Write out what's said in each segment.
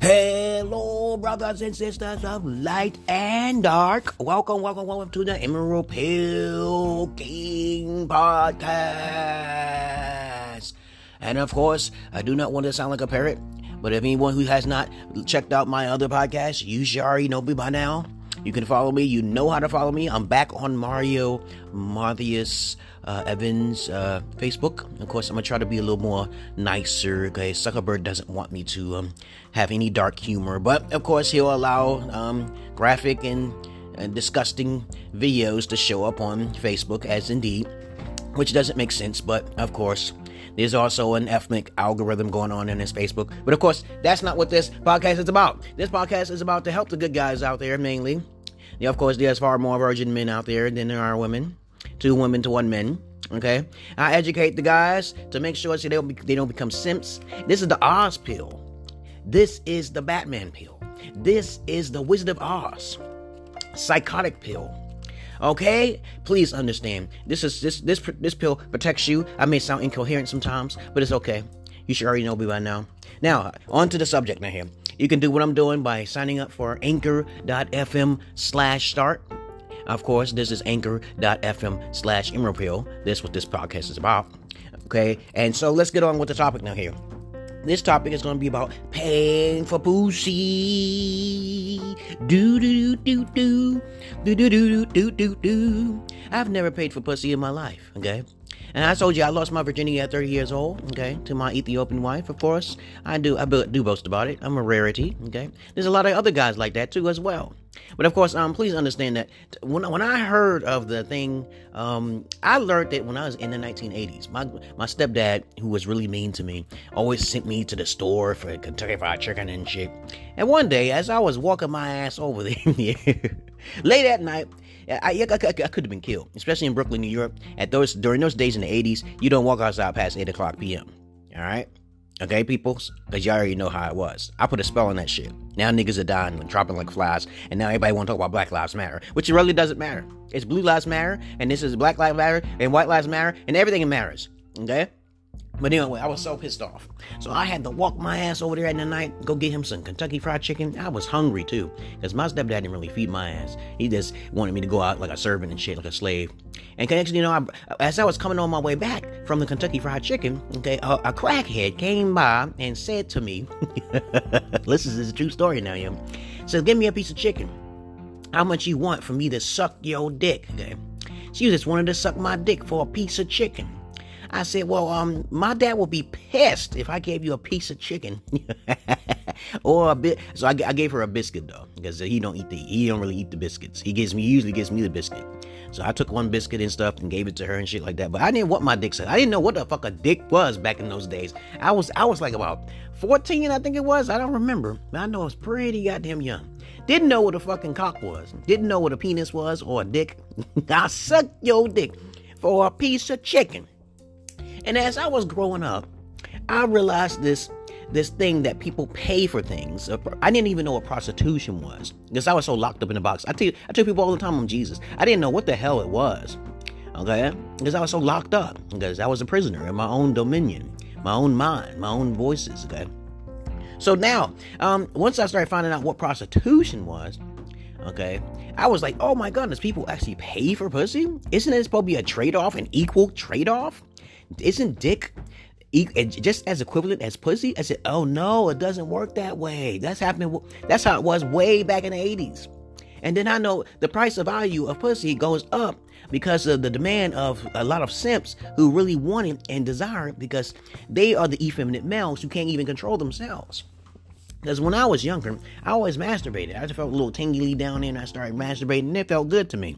Hello, brothers and sisters of light and dark. Welcome, welcome, welcome to the Emerald Pill King podcast. And of course, I do not want to sound like a parrot, but if anyone who has not checked out my other podcast, you should already know me by now. You can follow me. You know how to follow me. I'm back on Mario Matthias uh, Evans uh, Facebook. Of course, I'm gonna try to be a little more nicer. Okay, Zuckerberg doesn't want me to um, have any dark humor, but of course, he'll allow um, graphic and, and disgusting videos to show up on Facebook as indeed, which doesn't make sense. But of course, there's also an ethnic algorithm going on in his Facebook. But of course, that's not what this podcast is about. This podcast is about to help the good guys out there mainly. Yeah, of course, there's far more virgin men out there than there are women two women to one man. Okay, I educate the guys to make sure so they don't be, they don't become simps. This is the Oz pill. This is the Batman pill. This is the Wizard of Oz psychotic pill. Okay, please understand. This is this this this pill protects you. I may sound incoherent sometimes, but it's okay. You should already know me by now. Now, on to the subject now here. You can do what I'm doing by signing up for anchor.fm slash start. Of course, this is anchor.fm slash emerald pill. This what this podcast is about. Okay, and so let's get on with the topic now here. This topic is going to be about paying for pussy. Do do do do do do do do do do. I've never paid for pussy in my life. Okay, and I told you I lost my virginity at 30 years old, okay, to my Ethiopian wife, of course. I do I do boast about it. I'm a rarity, okay? There's a lot of other guys like that too as well. But of course, um, please understand that when when I heard of the thing, um, I learned that when I was in the 1980s. My my stepdad, who was really mean to me, always sent me to the store for Kentucky Fried Chicken and shit. And one day, as I was walking my ass over there, late at night, I, I, I, I could have been killed, especially in Brooklyn, New York. At those during those days in the 80s, you don't walk outside past 8 o'clock p.m. All right. Okay, peoples? Because you already know how it was. I put a spell on that shit. Now niggas are dying and dropping like flies, and now everybody want to talk about Black Lives Matter, which it really doesn't matter. It's Blue Lives Matter, and this is Black Lives Matter, and White Lives Matter, and everything matters. Okay? But anyway, I was so pissed off. So I had to walk my ass over there at the night, go get him some Kentucky Fried Chicken. I was hungry too, because my stepdad didn't really feed my ass. He just wanted me to go out like a servant and shit, like a slave. And connection, you know, I, as I was coming on my way back from the Kentucky Fried Chicken, okay, a, a crackhead came by and said to me, "This is a true story now, yo." Says, "Give me a piece of chicken. How much you want for me to suck your dick?" Okay. She just wanted to suck my dick for a piece of chicken. I said, well, um, my dad will be pissed if I gave you a piece of chicken or a bit. So I, I, gave her a biscuit though, because he don't eat the he don't really eat the biscuits. He gives me usually gives me the biscuit. So I took one biscuit and stuff and gave it to her and shit like that. But I didn't want my dick sucked. I didn't know what the fuck a dick was back in those days. I was I was like about 14, I think it was. I don't remember. But I know I was pretty goddamn young. Didn't know what a fucking cock was. Didn't know what a penis was or a dick. I sucked your dick for a piece of chicken. And as I was growing up, I realized this this thing that people pay for things. I didn't even know what prostitution was because I was so locked up in a box. I tell I tell people all the time I'm Jesus. I didn't know what the hell it was. Okay, because I was so locked up because I was a prisoner in my own dominion, my own mind, my own voices. Okay, so now, um, once I started finding out what prostitution was, okay, I was like, oh my goodness, people actually pay for pussy? Isn't it supposed to be a trade off, an equal trade off? Isn't dick just as equivalent as pussy? I said, oh no, it doesn't work that way. That's happening. That's how it was way back in the 80s. And then I know the price of value of pussy goes up because of the demand of a lot of simps who really want it and desire it because they are the effeminate males who can't even control themselves. Because when I was younger, I always masturbated. I just felt a little tingly down there and I started masturbating it felt good to me.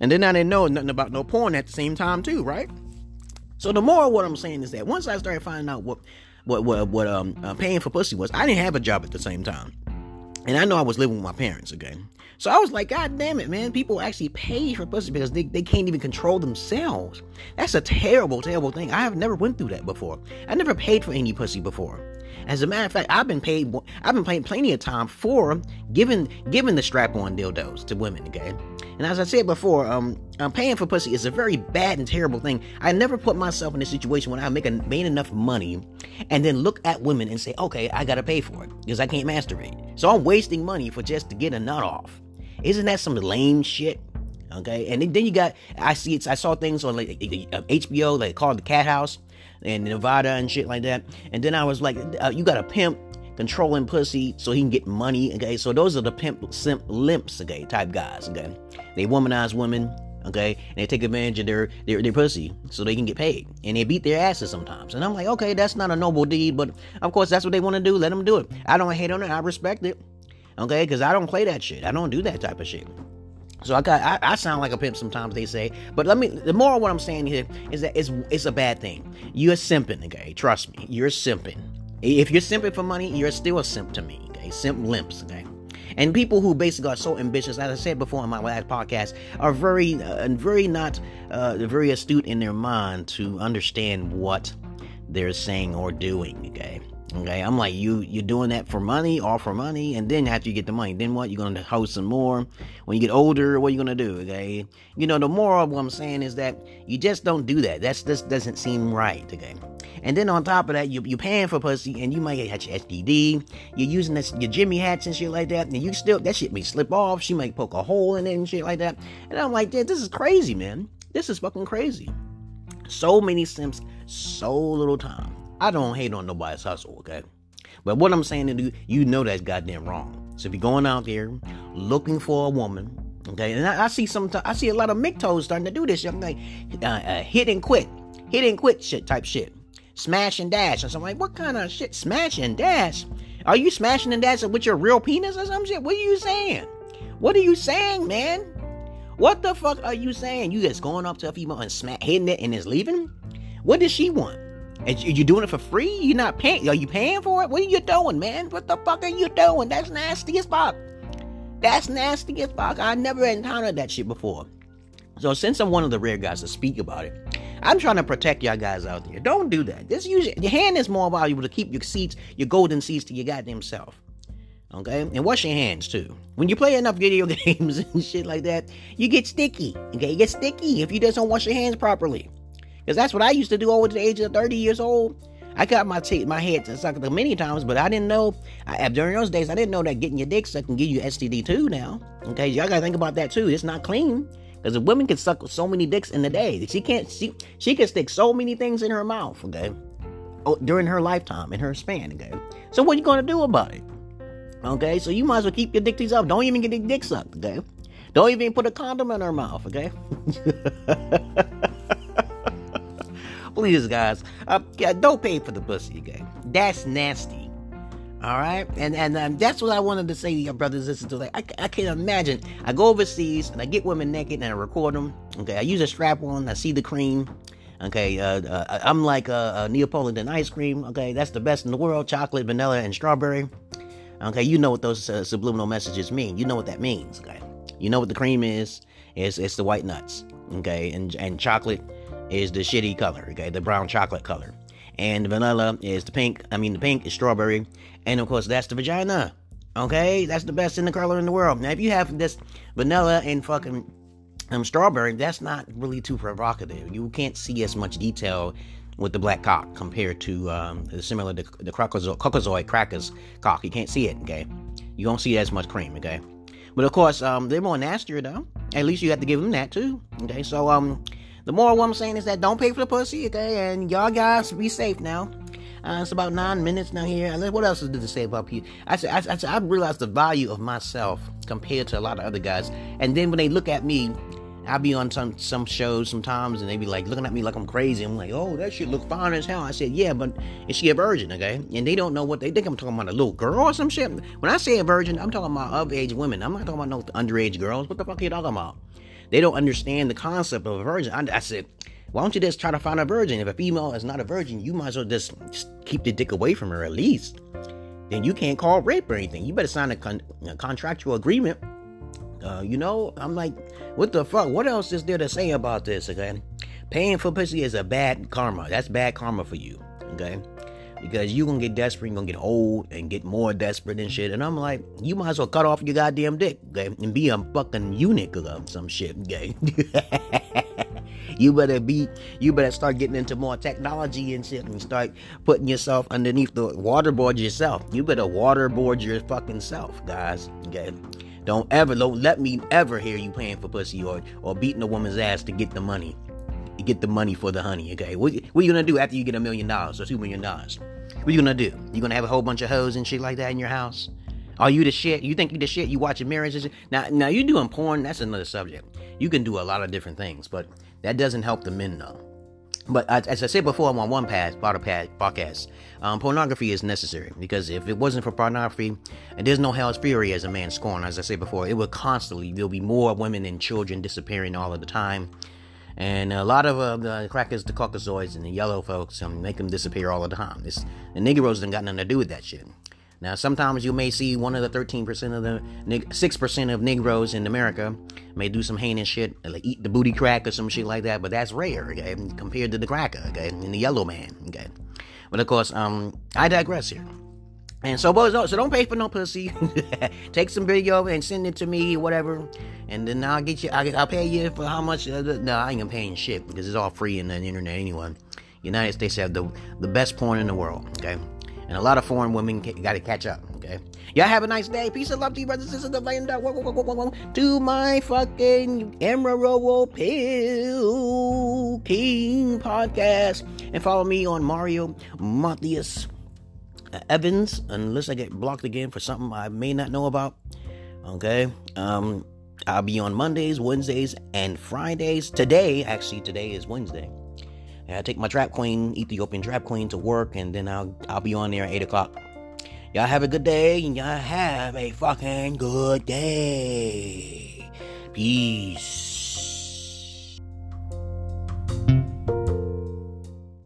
And then I didn't know nothing about no porn at the same time too, right? So the more what I'm saying is that once I started finding out what what what what um uh, paying for pussy was, I didn't have a job at the same time. And I know I was living with my parents, okay? So I was like, God damn it, man. People actually pay for pussy because they, they can't even control themselves. That's a terrible, terrible thing. I have never went through that before. I never paid for any pussy before. As a matter of fact, I've been paid. I've been paying plenty of time for giving giving the strap-on dildos to women. Okay, and as I said before, um, um, paying for pussy is a very bad and terrible thing. I never put myself in a situation when I make a, made enough money, and then look at women and say, okay, I gotta pay for it because I can't masturbate. So I'm wasting money for just to get a nut off. Isn't that some lame shit? Okay, and then you got I see it's I saw things on like HBO like called the Cat House in Nevada and shit like that. And then I was like, uh, you got a pimp controlling pussy so he can get money. Okay, so those are the pimp simp limps. Okay, type guys. Okay, they womanize women. Okay, and they take advantage of their, their their pussy so they can get paid, and they beat their asses sometimes. And I'm like, okay, that's not a noble deed, but of course that's what they want to do. Let them do it. I don't hate on it. I respect it. Okay, because I don't play that shit. I don't do that type of shit. So I got I, I, sound like a pimp sometimes they say, but let me the moral what I'm saying here is that it's it's a bad thing. You're simping, okay? Trust me, you're simping. If you're simping for money, you're still a simp to me, okay? Simp limps, okay? And people who basically are so ambitious, as I said before in my last podcast, are very uh, very not uh, very astute in their mind to understand what they're saying or doing, okay? Okay, I'm like you. You're doing that for money, all for money, and then after you get the money, then what? You're gonna host some more. When you get older, what are you gonna do? Okay, you know the moral of what I'm saying is that you just don't do that. That's just doesn't seem right. Okay, and then on top of that, you you're paying for pussy, and you might get your STD. You're using this, your Jimmy hats and shit like that, and you still that shit may slip off. She might poke a hole in it and shit like that. And I'm like, this is crazy, man. This is fucking crazy. So many simps, so little time. I don't hate on nobody's hustle, okay? But what I'm saying to you, you know that's goddamn wrong. So if you're going out there looking for a woman, okay, and I, I see some, I see a lot of MGTOWs starting to do this. I'm like, uh, uh, hit and quit, hit and quit shit type shit, smash and dash. And so I'm like, what kind of shit, smash and dash? Are you smashing and dashing with your real penis or some shit? What are you saying? What are you saying, man? What the fuck are you saying? You just going up to a female and smack hitting it and is leaving? What does she want? And you doing it for free? You're not paying. Are you paying for it? What are you doing, man? What the fuck are you doing? That's nasty as fuck. That's nasty as fuck. I never encountered that shit before. So since I'm one of the rare guys to speak about it, I'm trying to protect y'all guys out there. Don't do that. This usually your hand is more valuable to keep your seats, your golden seats to your goddamn self. Okay? And wash your hands too. When you play enough video games and shit like that, you get sticky. Okay, you get sticky if you just don't wash your hands properly. Because that's what I used to do over the age of 30 years old. I got my t- my head sucked many times, but I didn't know I, during those days. I didn't know that getting your dick sucked can give you STD too. Now, okay, y'all gotta think about that too. It's not clean because a woman can suck so many dicks in a day. She can't. She she can stick so many things in her mouth. Okay, oh, during her lifetime in her span. Okay, so what you gonna do about it? Okay, so you might as well keep your dick to yourself. Don't even get your dick sucked. Okay, don't even put a condom in her mouth. Okay. Please, guys, uh, yeah, don't pay for the pussy again. That's nasty. All right, and and um, that's what I wanted to say to your brothers and sisters. Like, I, I can't imagine. I go overseas and I get women naked and I record them. Okay, I use a strap on. I see the cream. Okay, uh, uh, I'm like a, a, Neapolitan ice cream. Okay, that's the best in the world: chocolate, vanilla, and strawberry. Okay, you know what those uh, subliminal messages mean. You know what that means. Okay, you know what the cream is. It's it's the white nuts. Okay, and and chocolate is the shitty color, okay, the brown chocolate color. And vanilla is the pink, I mean, the pink is strawberry. And of course, that's the vagina, okay? That's the best in the color in the world. Now, if you have this vanilla and fucking um, strawberry, that's not really too provocative. You can't see as much detail with the black cock compared to um, the similar to the Caucasoid crackers cock. You can't see it, okay? You don't see as much cream, okay? But of course, um, they're more nastier though. At least you have to give them that too, okay? So um, the moral what I'm saying is that don't pay for the pussy, okay? And y'all guys be safe now. Uh, it's about nine minutes now here. What else there to say about people? I said, I, I, I realized the value of myself compared to a lot of other guys. And then when they look at me, I'll be on some some shows sometimes, and they be like looking at me like I'm crazy. I'm like, oh, that shit look fine as hell. I said, yeah, but is she a virgin? Okay, and they don't know what they think. I'm talking about a little girl or some shit. When I say a virgin, I'm talking about of age women. I'm not talking about no underage girls. What the fuck are you talking about? They don't understand the concept of a virgin. I, I said, why don't you just try to find a virgin? If a female is not a virgin, you might as well just, just keep the dick away from her at least. then you can't call rape or anything. You better sign a, con- a contractual agreement. Uh, you know, I'm like, what the fuck? What else is there to say about this? Okay, paying for pussy is a bad karma. That's bad karma for you. Okay, because you gonna get desperate, you gonna get old and get more desperate and shit. And I'm like, you might as well cut off your goddamn dick, okay, and be a fucking eunuch or some shit, okay. You better be, you better start getting into more technology and shit and start putting yourself underneath the waterboard yourself. You better waterboard your fucking self, guys. Okay. Don't ever, don't let me ever hear you paying for pussy or, or beating a woman's ass to get the money. Get the money for the honey, okay? What, what are you gonna do after you get a million dollars or two million dollars? What are you gonna do? You gonna have a whole bunch of hoes and shit like that in your house? Are you the shit? You think you the shit? You watching marriages? Now, now you doing porn? That's another subject. You can do a lot of different things, but that doesn't help the men though. But as I said before, I'm on one pass, podcast. Um, pornography is necessary because if it wasn't for pornography, and there's no hell's fury as a man scorn. As I said before, it would constantly there'll be more women and children disappearing all of the time, and a lot of uh, the crackers, the Caucasoids, and the yellow folks um, make them disappear all the time. This the Negroes don't got nothing to do with that shit. Now, sometimes you may see one of the 13% of the 6% of Negroes in America may do some heinous shit, like eat the booty crack or some shit like that, but that's rare, okay, compared to the cracker, okay, and the yellow man, okay. But of course, um, I digress here. And so, boys, so don't pay for no pussy. Take some video and send it to me, whatever, and then I'll get you. I'll, pay you for how much. Uh, no, I ain't gonna paying shit because it's all free in the internet anyway. United States have the the best porn in the world. Okay, and a lot of foreign women got to catch up. Okay, y'all have a nice day. Peace and love to you, brothers and sisters of the land. To my fucking Emerald Pill King podcast, and follow me on Mario Matthias Evans, unless I get blocked again for something I may not know about. Okay, um, I'll be on Mondays, Wednesdays, and Fridays. Today, actually, today is Wednesday. I take my trap queen, Ethiopian trap queen, to work, and then I'll I'll be on there at eight o'clock. Y'all have a good day, and y'all have a fucking good day. Peace.